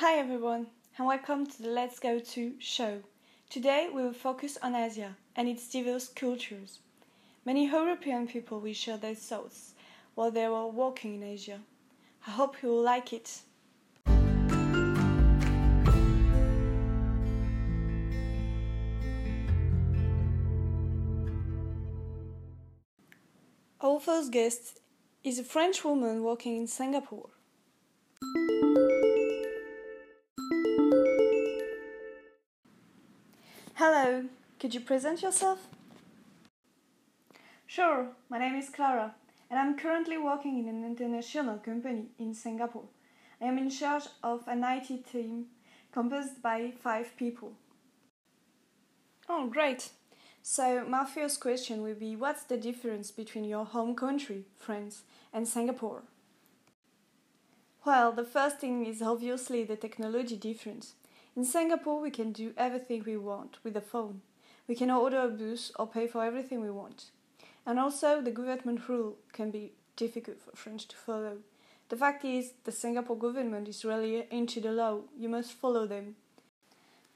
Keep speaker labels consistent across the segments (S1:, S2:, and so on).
S1: Hi everyone, and welcome to the Let's Go To show. Today we will focus on Asia and its diverse cultures. Many European people will share their thoughts while they were walking in Asia. I hope you will like it. Our first guest is a French woman working in Singapore. Could you present yourself? Sure, my name is Clara, and I'm currently working in an international company in Singapore. I am in charge of an IT team composed by five people. Oh, great! So, my first question will be what's the difference between your home country, France, and Singapore? Well, the first thing is obviously the technology difference. In Singapore, we can do everything we want with a phone. We can order a bus or pay for everything we want. And also, the government rule can be difficult for French to follow. The fact is, the Singapore government is really into the law. You must follow them.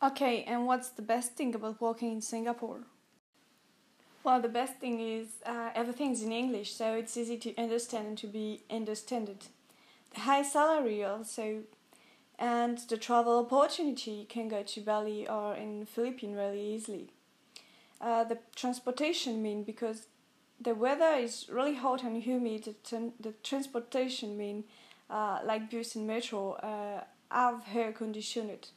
S1: Okay, and what's the best thing about working in Singapore? Well, the best thing is uh, everything's in English, so it's easy to understand and to be understood. The high salary also, and the travel opportunity you can go to Bali or in Philippines really easily. Uh, the transportation mean because the weather is really hot and humid. The, the transportation mean uh, like bus and metro uh, have air conditioned.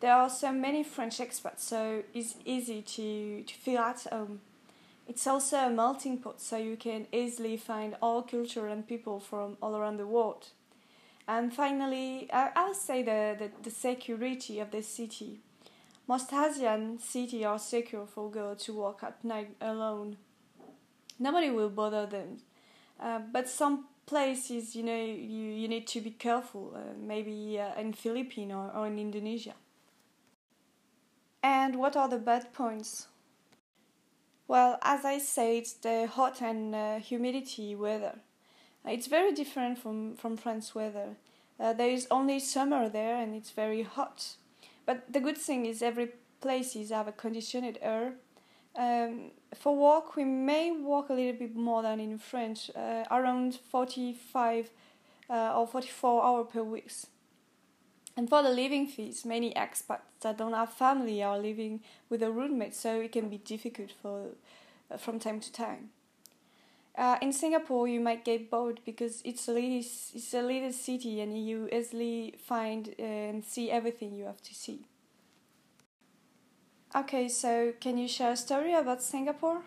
S1: There are so many French expats, so it's easy to, to feel at home. It's also a melting pot, so you can easily find all culture and people from all around the world. And finally, I, I'll say the, the, the security of the city. Most Asian cities are secure for girls to walk at night alone. Nobody will bother them. Uh, but some places, you know, you, you need to be careful, uh, maybe uh, in Philippines or, or in Indonesia. And what are the bad points? Well, as I said, the hot and uh, humidity weather. It's very different from, from France weather. Uh, there is only summer there and it's very hot. But the good thing is every places have a conditioned air. Um, for walk, we may walk a little bit more than in France, uh, around 45 uh, or 44 hours per week. And for the living fees, many expats that don't have family are living with a roommate, so it can be difficult for uh, from time to time. Uh, in Singapore, you might get bored because it's a little, it's a little city, and you easily find uh, and see everything you have to see. Okay, so can you share a story about Singapore?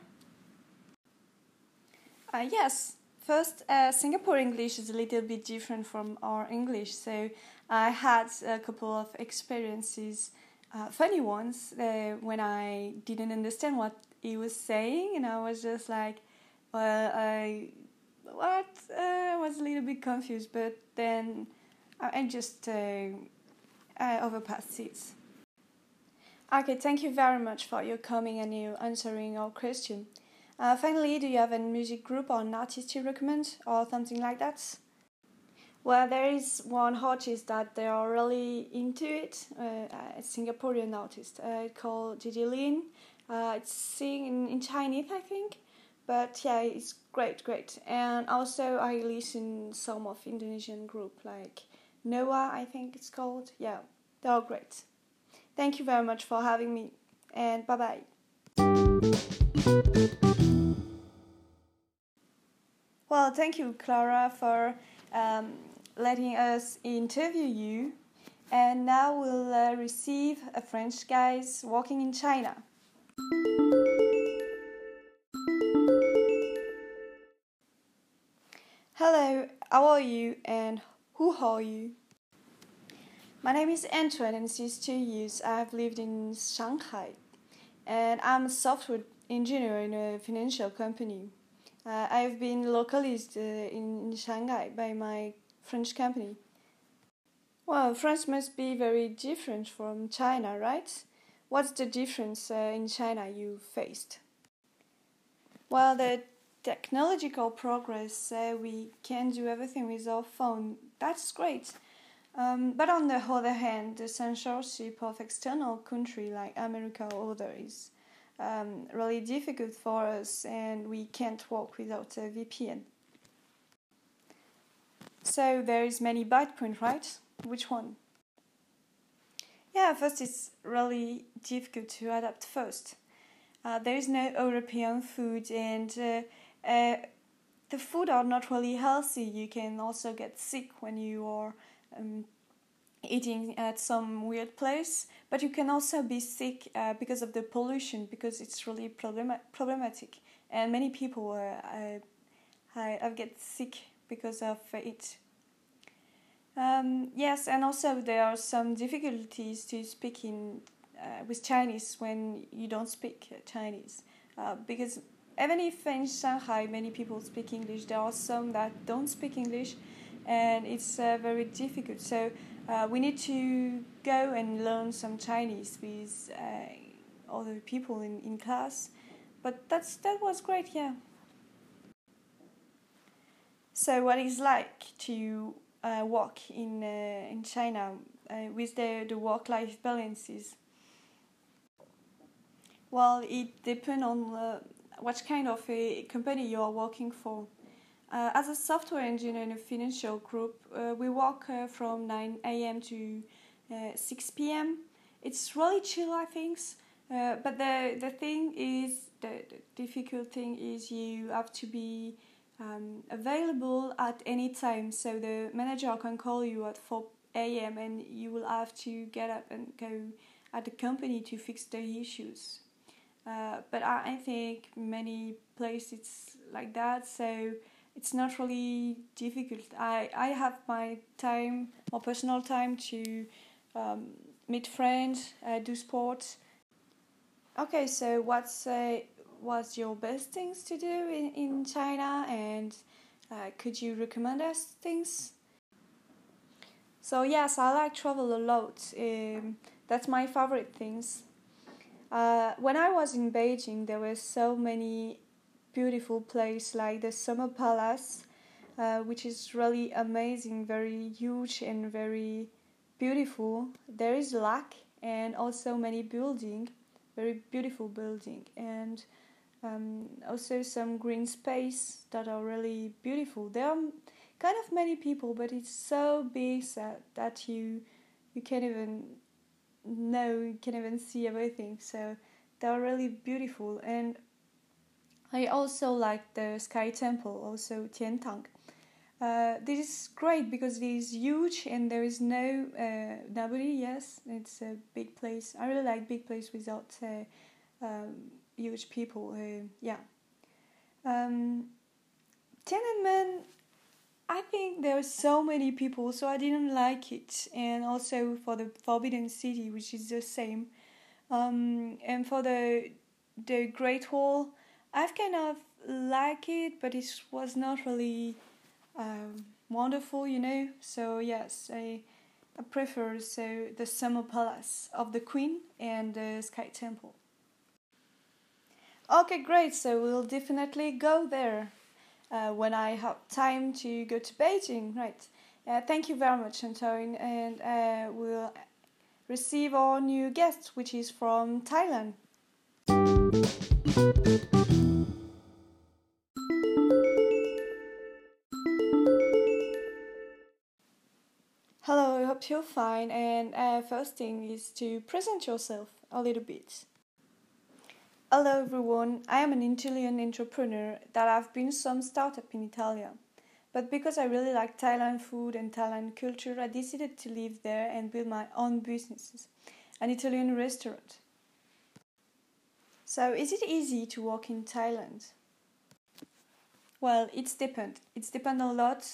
S1: Uh, yes. First, uh, Singapore English is a little bit different from our English, so I had a couple of experiences, uh, funny ones, uh, when I didn't understand what he was saying, and I was just like, well, I what uh, was a little bit confused, but then I just uh, I overpassed it. Okay, thank you very much for your coming and you answering our question. Uh, finally, do you have a music group or an artist you recommend or something like that? Well, there is one artist that they are really into it, uh, a Singaporean artist uh, called JJ Lin. Uh, it's sing in, in Chinese, I think but yeah it's great great. And also i listen some of indonesian group like noah i think it's called. Yeah they're great. Thank you very much for having me and bye bye well thank you clara for um, letting us interview you. And now we'll uh, receive a french guys walking in china how are you and who are you? My name is Antoine and since two years I've lived in Shanghai and I'm a software engineer in a financial company. Uh, I've been localized uh, in, in Shanghai by my French company. Well, France must be very different from China, right? What's the difference uh, in China you faced? Well, the technological progress, uh, we can do everything with our phone. That's great. Um, but on the other hand, the censorship of external country like America or other is um, really difficult for us, and we can't work without a VPN. So there is many bad points, right? Which one? Yeah, first it's really difficult to adapt first. Uh, there is no European food, and uh, uh, the food are not really healthy. You can also get sick when you are um, eating at some weird place, but you can also be sick uh, because of the pollution because it's really problem- problematic, and many people uh, I, I get sick because of it. Um, yes, and also there are some difficulties to speak in uh, with Chinese when you don't speak Chinese, uh, because even if in Shanghai many people speak English, there are some that don't speak English, and it's uh, very difficult. So uh, we need to go and learn some Chinese with uh, other people in, in class. But that's that was great, yeah. So what is like to uh, work in uh, in China uh, with the the work life balances? Well, it depends on what kind of a company you are working for. Uh, as a software engineer in a financial group, uh, we work uh, from 9 a.m. to uh, 6 p.m. It's really chill, I think. Uh, but the, the thing is, the, the, difficult thing is you have to be um, available at any time. So the manager can call you at 4 a.m. and you will have to get up and go at the company to fix the issues. Uh, but I, I think many places like that. So it's not really difficult. I, I have my time, my personal time to um, meet friends, uh, do sports. Okay, so what's uh, what's your best things to do in, in China, and uh, could you recommend us things? So yes, I like travel a lot. Um, that's my favorite things. Uh, when I was in Beijing, there were so many beautiful places like the Summer Palace, uh, which is really amazing, very huge and very beautiful. There is lack and also many building, very beautiful building, and um, also some green space that are really beautiful. There are kind of many people, but it's so big that, that you you can't even know, you can't even see everything. So they are really beautiful and I also like the Sky Temple, also Tiantan. Uh, this is great because it is huge and there is no uh, nobody. Yes, it's a big place. I really like big place without uh, um, huge people. Uh, yeah. Um, Tiananmen, I think there are so many people, so I didn't like it. And also for the Forbidden City, which is the same. Um, and for the the Great Wall, I've kind of like it, but it was not really um, wonderful, you know. So yes, I, I prefer so the Summer Palace of the Queen and the Sky Temple. Okay, great. So we'll definitely go there uh, when I have time to go to Beijing, right? Uh, thank you very much, Antoine, and uh, we'll receive our new guest, which is from Thailand. Hello, I hope you're fine. And uh, first thing is to present yourself a little bit. Hello, everyone. I am an Italian entrepreneur that I've been some startup in Italy. But because I really like Thailand food and Thailand culture, I decided to live there and build my own businesses, an Italian restaurant. So, is it easy to work in Thailand? Well, it's depend. It's depend a lot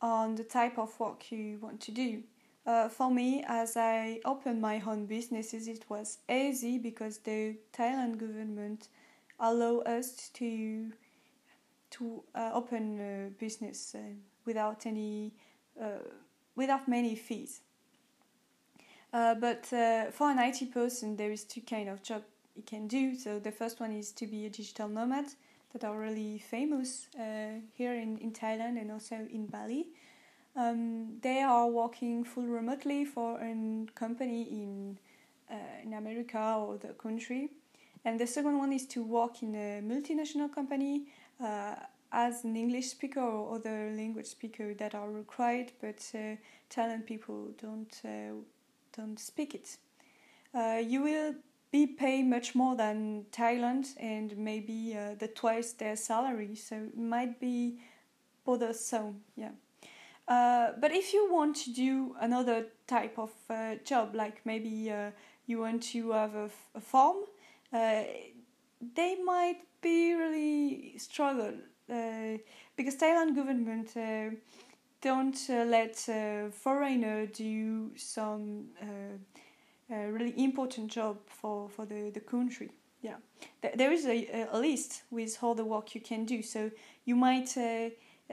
S1: on the type of work you want to do. Uh, for me, as I opened my own businesses, it was easy because the Thailand government allow us to to uh, open a business uh, without any uh, without many fees. Uh, but uh, for an IT person, there is two kind of job you can do. So the first one is to be a digital nomad that are really famous here in, in Thailand and also in Bali. Um, they are working full remotely for a company in uh, in America or the country, and the second one is to work in a multinational company uh, as an English speaker or other language speaker that are required, but uh, talent people don't uh, don't speak it. Uh, you will be paid much more than Thailand and maybe uh, the twice their salary, so it might be bothersome. Yeah. Uh, but if you want to do another type of uh, job, like maybe uh, you want to have a, farm, uh, they might be really struggle uh, because Thailand government don't let foreigner do some really important job for, for the, the country. Yeah, there is a, a list with all the work you can do, so you might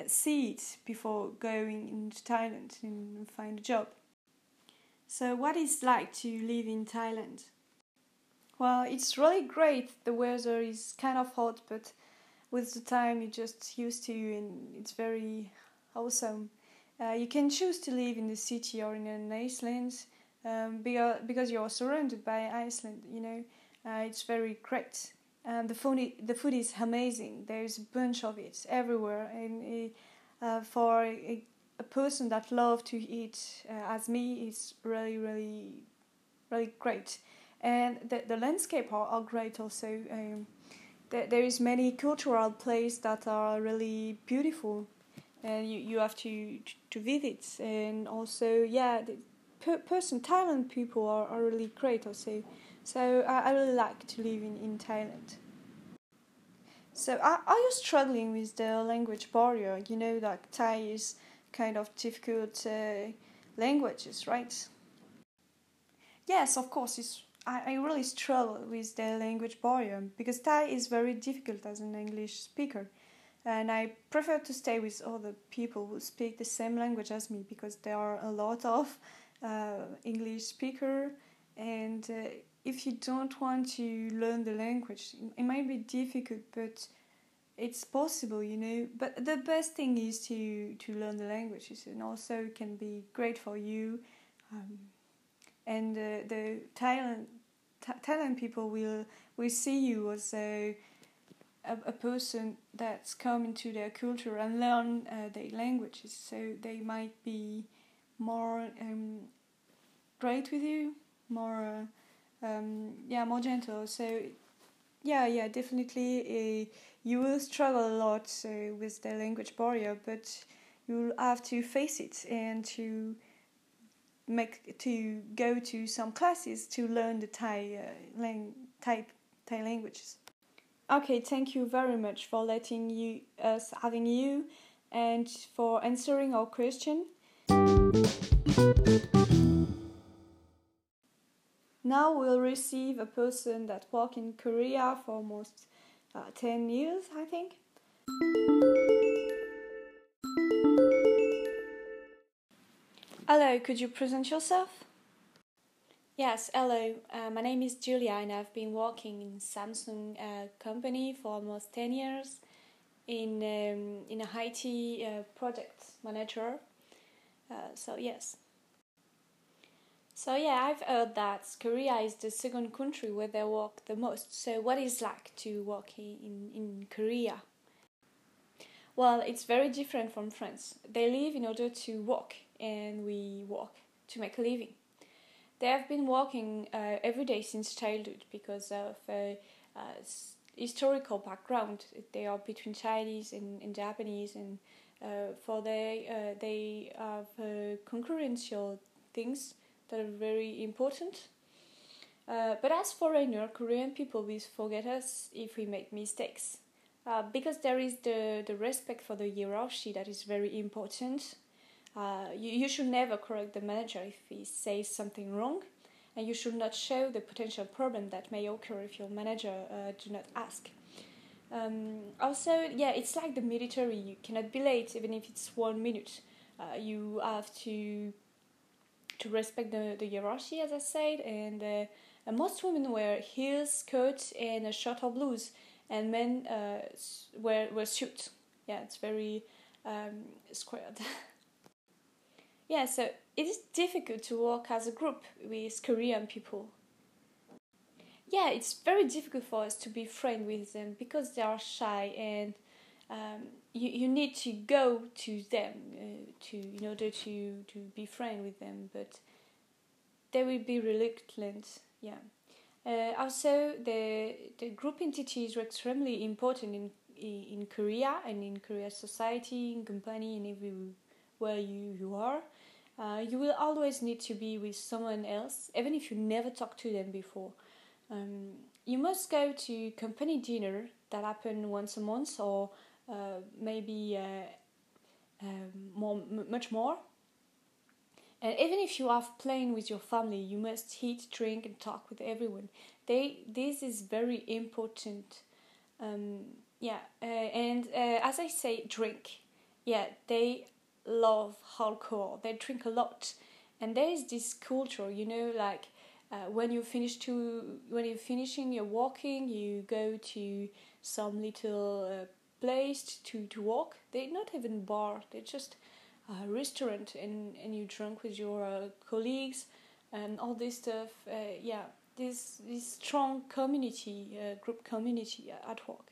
S1: see it before going into Thailand and find a job. So, what is like to live in Thailand? Well, it's really great. The weather is kind of hot, but with the time you're just used to, and it's very awesome. Uh, you can choose to live in the city or in an Iceland um, because because you're surrounded by Iceland. You know, uh, it's very great. And the food, the food is amazing. There's a bunch of it everywhere, and uh, for a, a, person that loves to eat uh, as me, it's really, really, really great. And the, the landscape are, are great also. Um, there, there is many cultural places that are really beautiful, and you, you have to to visit. And also, yeah, the per, person Thailand people are, are really great also. So I, I really like to live in, in Thailand. So are, are you struggling with the language barrier? You know that Thai is kind of difficult uh, languages, right? Yes, of course. It's, I, I really struggle with the language barrier because Thai is very difficult as an English speaker. And I prefer to stay with other people who speak the same language as me because there are a lot of uh, English speaker and uh, if you don't want to learn the language, it might be difficult, but it's possible, you know. But the best thing is to to learn the languages, and also it can be great for you. Um, and uh, the Thailand Thailand people will will see you as a a, a person that's come into their culture and learn uh, their languages, so they might be more um, great with you, more. Uh, um, yeah more gentle so yeah yeah definitely uh, you will struggle a lot uh, with the language barrier but you'll have to face it and to make to go to some classes to learn the Thai uh, lang- Thai Thai languages. Okay, thank you very much for letting you us having you and for answering our question. Now we'll receive a person that worked in Korea for almost uh, 10 years, I think. Hello, could you present yourself? Yes, hello. Uh, my name is Julia, and I've been working in Samsung uh, company for almost ten years in um, in a IT uh, project manager. Uh, so yes. So yeah, I've heard that Korea is the second country where they work the most. So what is like to work in, in Korea? Well, it's very different from France. They live in order to work, and we work to make a living. They have been working uh, every day since childhood because of uh, uh, historical background. They are between Chinese and, and Japanese, and uh, for they uh, they have concurrential things that are very important. Uh, but as foreigner, Korean people will forget us if we make mistakes. Uh, because there is the, the respect for the hierarchy that is very important. Uh, you, you should never correct the manager if he says something wrong, and you should not show the potential problem that may occur if your manager uh, do not ask. Um, also, yeah, it's like the military. You cannot be late even if it's one minute. Uh, you have to to respect the, the hierarchy, as I said, and uh, most women wear heels, skirts, and a shirt or blouse, and men uh, wear wear suits. Yeah, it's very um, squared. yeah, so it is difficult to work as a group with Korean people. Yeah, it's very difficult for us to be friends with them because they are shy and um, you, you need to go to them uh, to in order to, to be friends with them, but they will be reluctant. Yeah. Uh, also, the the group entities are extremely important in in Korea and in Korea society, in company, and everywhere you you are. Uh, you will always need to be with someone else, even if you never talked to them before. Um, you must go to company dinner that happen once a month, or maybe uh, um, more, much more. And even if you are playing with your family, you must eat, drink, and talk with everyone. They this is very important. Um, yeah, uh, and uh, as I say, drink. Yeah, they love alcohol. They drink a lot, and there is this culture, you know, like uh, when you finish to when you're finishing your walking, you go to some little uh, place to to walk. They're not even bar. They're just a restaurant, and and you drink with your uh, colleagues and all this stuff. Uh, yeah, this this strong community, uh, group community at work.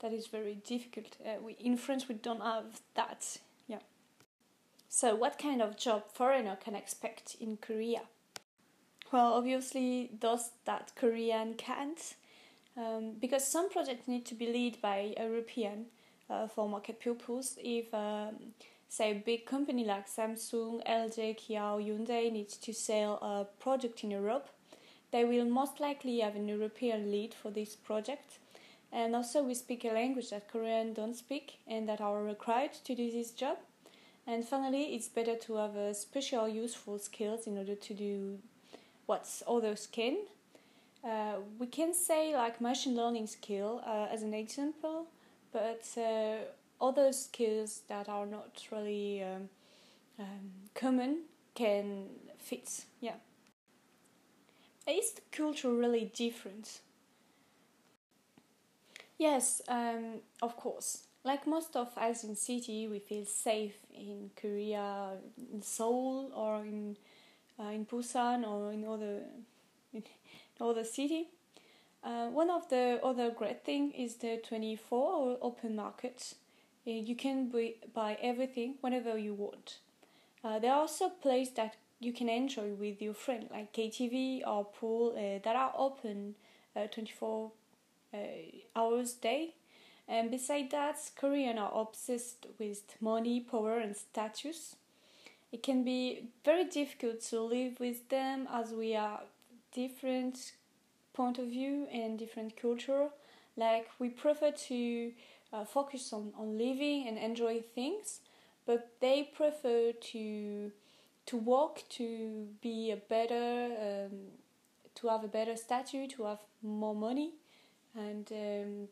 S1: That is very difficult. we in France we don't have that Yeah. so, what kind of job foreigner can expect in Korea? Well, obviously, those that Korean can't, um, because some projects need to be led by European uh, for market purpose. If, um, say, a big company like Samsung, LG, Kia, or Hyundai needs to sell a product in Europe, they will most likely have an European lead for this project. And also, we speak a language that Korean don't speak and that are required to do this job. And finally, it's better to have a special useful skills in order to do what others can. Uh, we can say like machine learning skill uh, as an example, but uh, other skills that are not really um, um, common can fit. Yeah. Is the culture really different? Yes, um, of course. Like most of us in city, we feel safe in Korea, in Seoul, or in uh, in Busan, or in other other city. Uh, one of the other great thing is the 24 open market. Uh, you can buy, everything whenever you want. Uh, there are also places that you can enjoy with your friend, like KTV or pool, uh, that are open uh, 24 uh, hours day and beside that, Koreans are obsessed with money, power, and status. It can be very difficult to live with them as we are different point of view and different culture. Like we prefer to uh, focus on, on living and enjoy things, but they prefer to to work to be a better um, to have a better statue, to have more money, and um,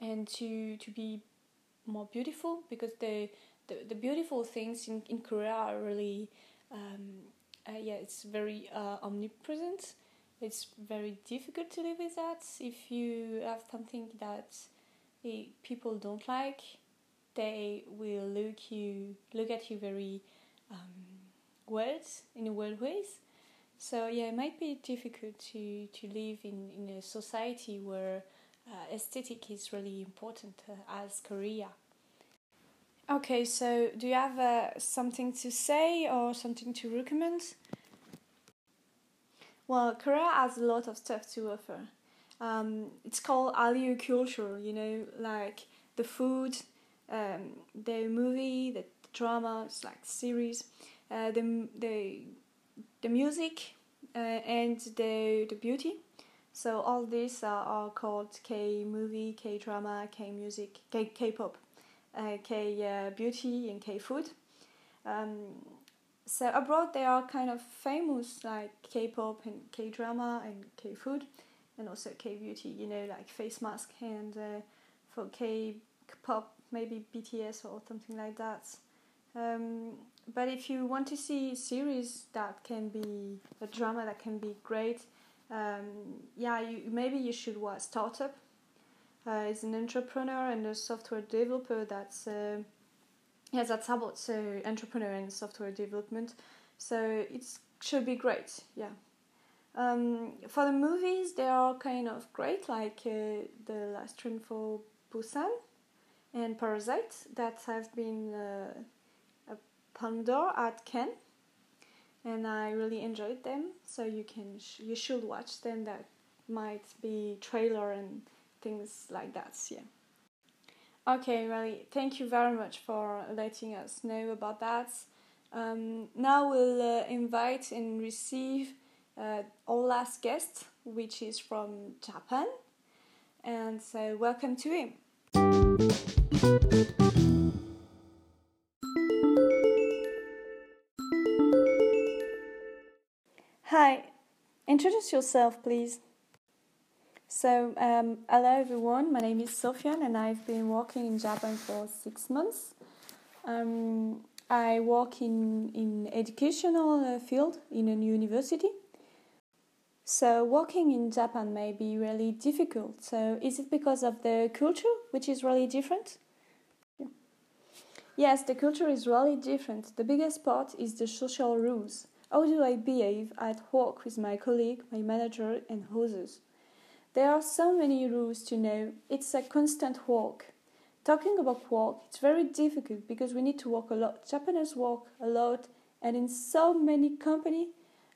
S1: and to to be more beautiful because the the, the beautiful things in, in Korea are really um, uh, yeah it's very uh, omnipresent. It's very difficult to live with that. If you have something that uh, people don't like they will look you look at you very um, weird in a weird ways. So yeah it might be difficult to to live in in a society where uh, aesthetic is really important uh, as Korea. Okay, so do you have uh, something to say or something to recommend? Well, Korea has a lot of stuff to offer. Um, it's called Hallyu culture, you know, like the food, um, the movie, the drama, it's like series, uh, the the the music, uh, and the the beauty. So all these are, are called K movie, K drama, K music, K K pop, uh, K uh, beauty, and K food. Um, so abroad they are kind of famous like K pop and K drama and K food, and also K beauty. You know like face mask and uh, for K pop maybe BTS or something like that. Um, but if you want to see series that can be a drama that can be great um, yeah, you, maybe you should watch Startup. Uh, he's an entrepreneur and a software developer that's uh, yeah, that's about uh, entrepreneur and software development. So it should be great. Yeah. Um, for the movies, they are kind of great, like uh, The Last Train for Busan and Parasite, that have been uh, a Palme at Cannes, and I really enjoyed them. So you can sh- you should watch them. That might be trailer and things like that. Yeah. Okay, really, thank you very much for letting us know about that. Um, now we'll uh, invite and receive uh, our last guest, which is from Japan. And so, welcome to him. Hi, introduce yourself, please. So, um, hello everyone, my name is Sofiane and I've been working in Japan for six months. Um, I work in, in educational uh, field in a university. So, working in Japan may be really difficult. So, is it because of the culture, which is really different? Yes, the culture is really different. The biggest part is the social rules. How do I behave at work with my colleague, my manager, and others? There are so many rules to know. It's a constant walk. Talking about work, it's very difficult because we need to walk a lot. Japanese walk a lot, and in so many companies,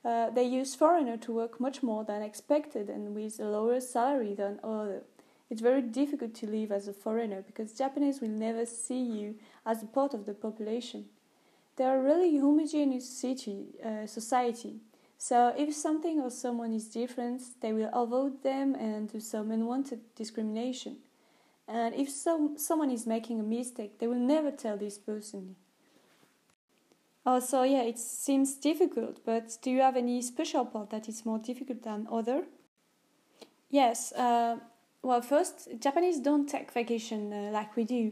S1: uh, they use foreigner to work much more than expected and with a lower salary than other. It's very difficult to live as a foreigner because Japanese will never see you as a part of the population. They are really homogeneous city, uh, society. So if something or someone is different, they will avoid them and do some unwanted discrimination. And if some, someone is making a mistake, they will never tell this person. Oh, so yeah, it seems difficult, but do you have any special part that is more difficult than other? Yes. Uh, well, first, Japanese don't take vacation uh, like we do,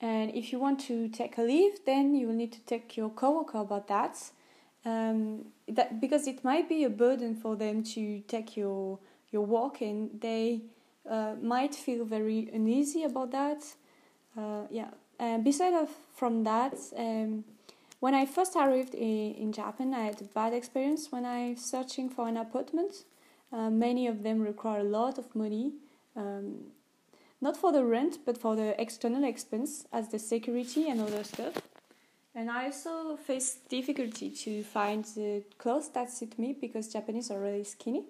S1: and if you want to take a leave, then you will need to take your coworker about that um, that because it might be a burden for them to take your your walk and they uh, might feel very uneasy about that. Uh, yeah. And besides of from that, um, when I first arrived in, in Japan, I had a bad experience when I was searching for an apartment. Uh, many of them require a lot of money, um, not for the rent, but for the external expense as the security and other stuff. And I also face difficulty to find the clothes that suit me because Japanese are really skinny.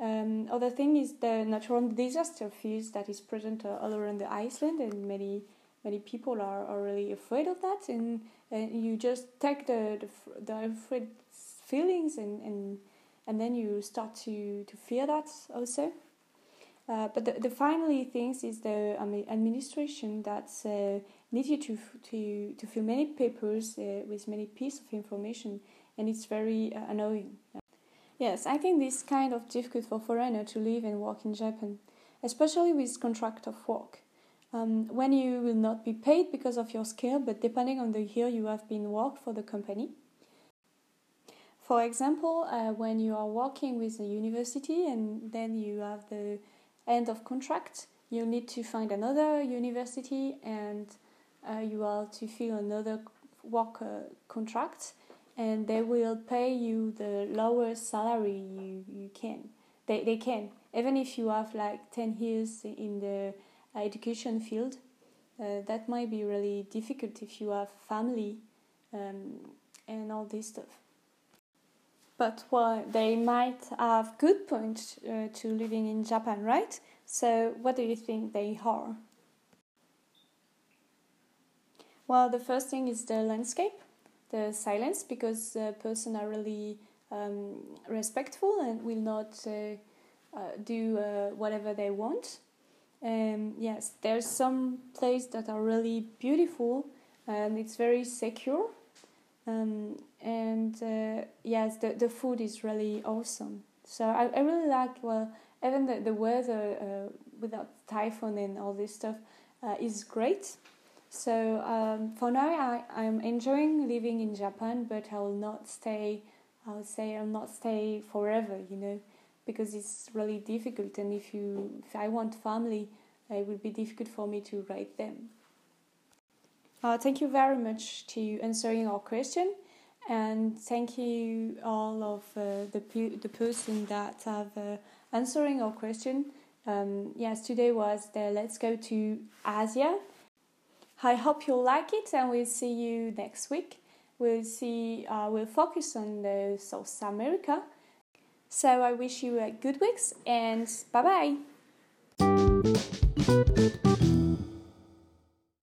S1: Um, other thing is the natural disaster fears that is present all around the Iceland, and many many people are, are really afraid of that. And, and you just take the the, the afraid feelings and, and and then you start to, to fear that also. Uh, but the, the finally things is the administration that's uh, need you to to to fill many papers uh, with many pieces of information, and it's very uh, annoying. Yes, I think this kind of difficult for foreigner to live and work in Japan, especially with contract of work. Um, when you will not be paid because of your skill, but depending on the year you have been worked for the company. For example, uh, when you are working with a university and then you have the end of contract, you need to find another university and uh, you are to fill another work uh, contract and they will pay you the lowest salary you, you can. They, they can. Even if you have like 10 years in the education field, uh, that might be really difficult if you have family um, and all this stuff. But well, they might have good points uh, to living in Japan, right? So, what do you think they are? Well, the first thing is the landscape, the silence, because the person are really um, respectful and will not uh, uh, do uh, whatever they want. Um, yes, there's some places that are really beautiful and it's very secure. Um, and uh, yes, the, the food is really awesome. So I, I really like, well, even the, the weather uh, without typhoon and all this stuff uh, is great. So um, for now, I, I'm enjoying living in Japan, but I will not stay. I will say I'll not stay forever, you know, because it's really difficult. And if you, if I want family, it will be difficult for me to write them. Uh, thank you very much to answering our question, and thank you all of uh, the pe- the person that have uh, answering our question. Um, yes, today was the Let's Go to Asia. I hope you'll like it, and we'll see you next week. We'll see. Uh, we'll focus on the South America. So I wish you a good weeks and bye bye.